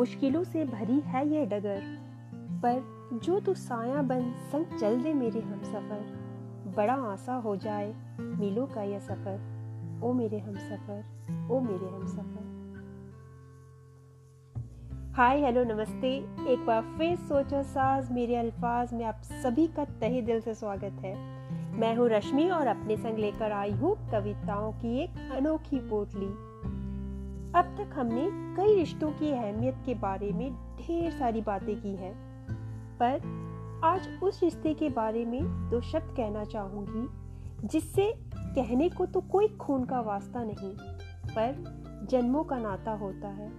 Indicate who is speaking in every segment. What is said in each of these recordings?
Speaker 1: मुश्किलों से भरी है यह डगर। पर जो तू साया बन संग चल दे मेरे हम सफ़र, बड़ा आसा हो जाए मीलों का यह सफ़र। ओ मेरे हम सफ़र, ओ मेरे हम सफ़र। हाय, हेलो, नमस्ते। एक बार फिर सोचो साज मेरे अल्फाज में आप सभी का तहे दिल से स्वागत है। मैं हूँ रश्मि और अपने संग लेकर आई हूँ कविताओं की एक अनोखी पोटली। अब तक हमने कई रिश्तों की अहमियत के बारे में ढेर सारी बातें की हैं, पर आज उस रिश्ते के बारे में दो शब्द कहना चाहूँगी, जिससे कहने को तो कोई खून का वास्ता नहीं, पर जन्मों का नाता होता है।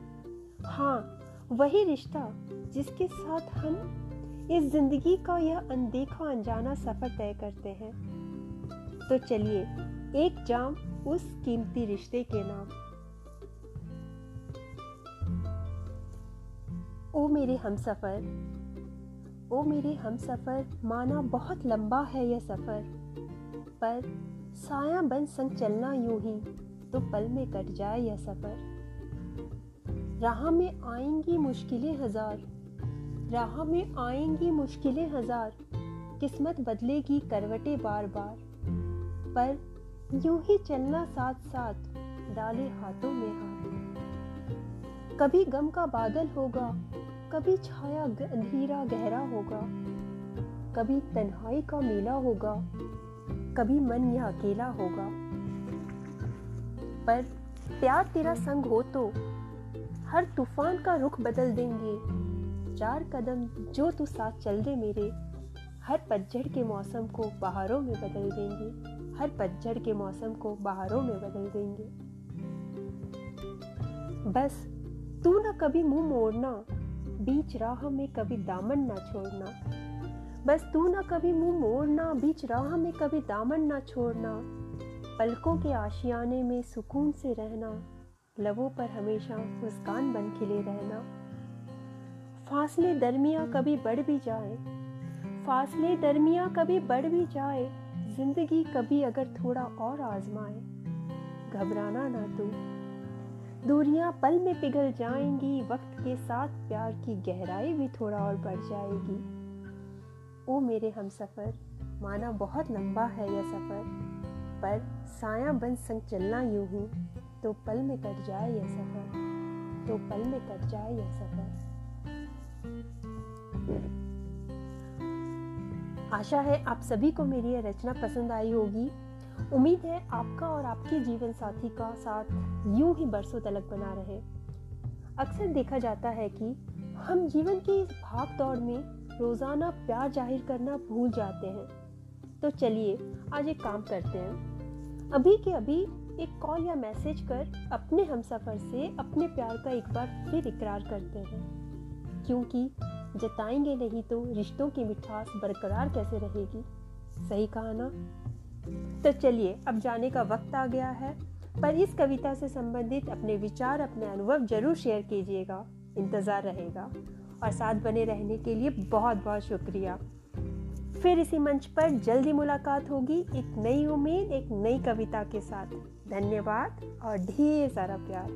Speaker 1: हाँ वही रिश्ता जिसके साथ हम इस ज़िंदगी का यह अनदेखा अनजाना सफ़र तय करते हैं। तो चलिए, एक जाम उस कीमती रिश्ते के नाम ओ मेरे हम सफ़र ओ मेरे हम सफ़र माना बहुत लंबा है यह सफ़र। पर साया बन संग चलना यूँ ही तो पल में कट जाए यह सफ़र। राह में आएँगी मुश्किलें हज़ार, राह में आएँगी मुश्किलें हज़ार, किस्मत बदलेगी करवटे बार बार पर यूँ ही चलना साथ साथ डाले हाथों में हाथ। कभी गम का बादल होगा कभी छाया अंधेरा गहरा होगा, कभी तन्हाई का मेला होगा, कभी मन यह अकेला होगा। पर प्यार तेरा संग हो तो हर तूफ़ान का रुख बदल देंगे। चार कदम जो तू साथ चल दे मेरे, हर पतझड़ के मौसम को बहारों में बदल देंगे। हर पतझड़ के मौसम को बहारों में बदल देंगे। बस तू ना कभी मुँह मोड़ना बीच राह में कभी दामन ना छोड़ना। बस तू ना कभी मुँह मोड़ना, बीच राह में कभी दामन ना छोड़ना। पलकों के आशियाने में सुकून से रहना, लबों पर हमेशा मुस्कान बन खिले रहना। फासले दरमिया कभी बढ़ भी जाए, फासले दरमिया कभी बढ़ भी जाए, ज़िंदगी कभी अगर थोड़ा और आजमाए। घबराना ना तू। दूरियाँ पल में पिघल जाएँगी, वक्त के साथ प्यार की गहराई भी थोड़ा और बढ़ जाएगी। ओ मेरे हम सफ़र माना बहुत लंबा है यह सफ़र, पर साया बन संग चलना यूँ ही तो पल में कट जाए यह सफ़र तो पल में कट जाए यह सफ़र। आशा है आप सभी को मेरी यह रचना पसंद आई होगी। उम्मीद है आपका और आपके जीवन साथी का साथ यूँ ही बरसों तलक बना रहे। अक्सर देखा जाता है कि हम जीवन की इस भाग दौड़ में रोज़ाना प्यार ज़ाहिर करना भूल जाते हैं। तो चलिए आज एक काम करते हैं। अभी के अभी एक कॉल या मैसेज कर अपने हम सफ़र से अपने प्यार का एक बार फिर इकरार करते हैं। क्योंकि जताएँगे नहीं तो रिश्तों की मिठास बरकरार कैसे रहेगी? सही कहा ना? तो चलिए, अब जाने का वक्त आ गया है, पर इस कविता से संबंधित अपने विचार, अपने अनुभव ज़रूर शेयर कीजिएगा, इंतज़ार रहेगा। और साथ बने रहने के लिए बहुत बहुत शुक्रिया। फिर इसी मंच पर जल्दी मुलाकात होगी एक नई उम्मीद, एक नई कविता के साथ। धन्यवाद और ढेर सारा प्यार।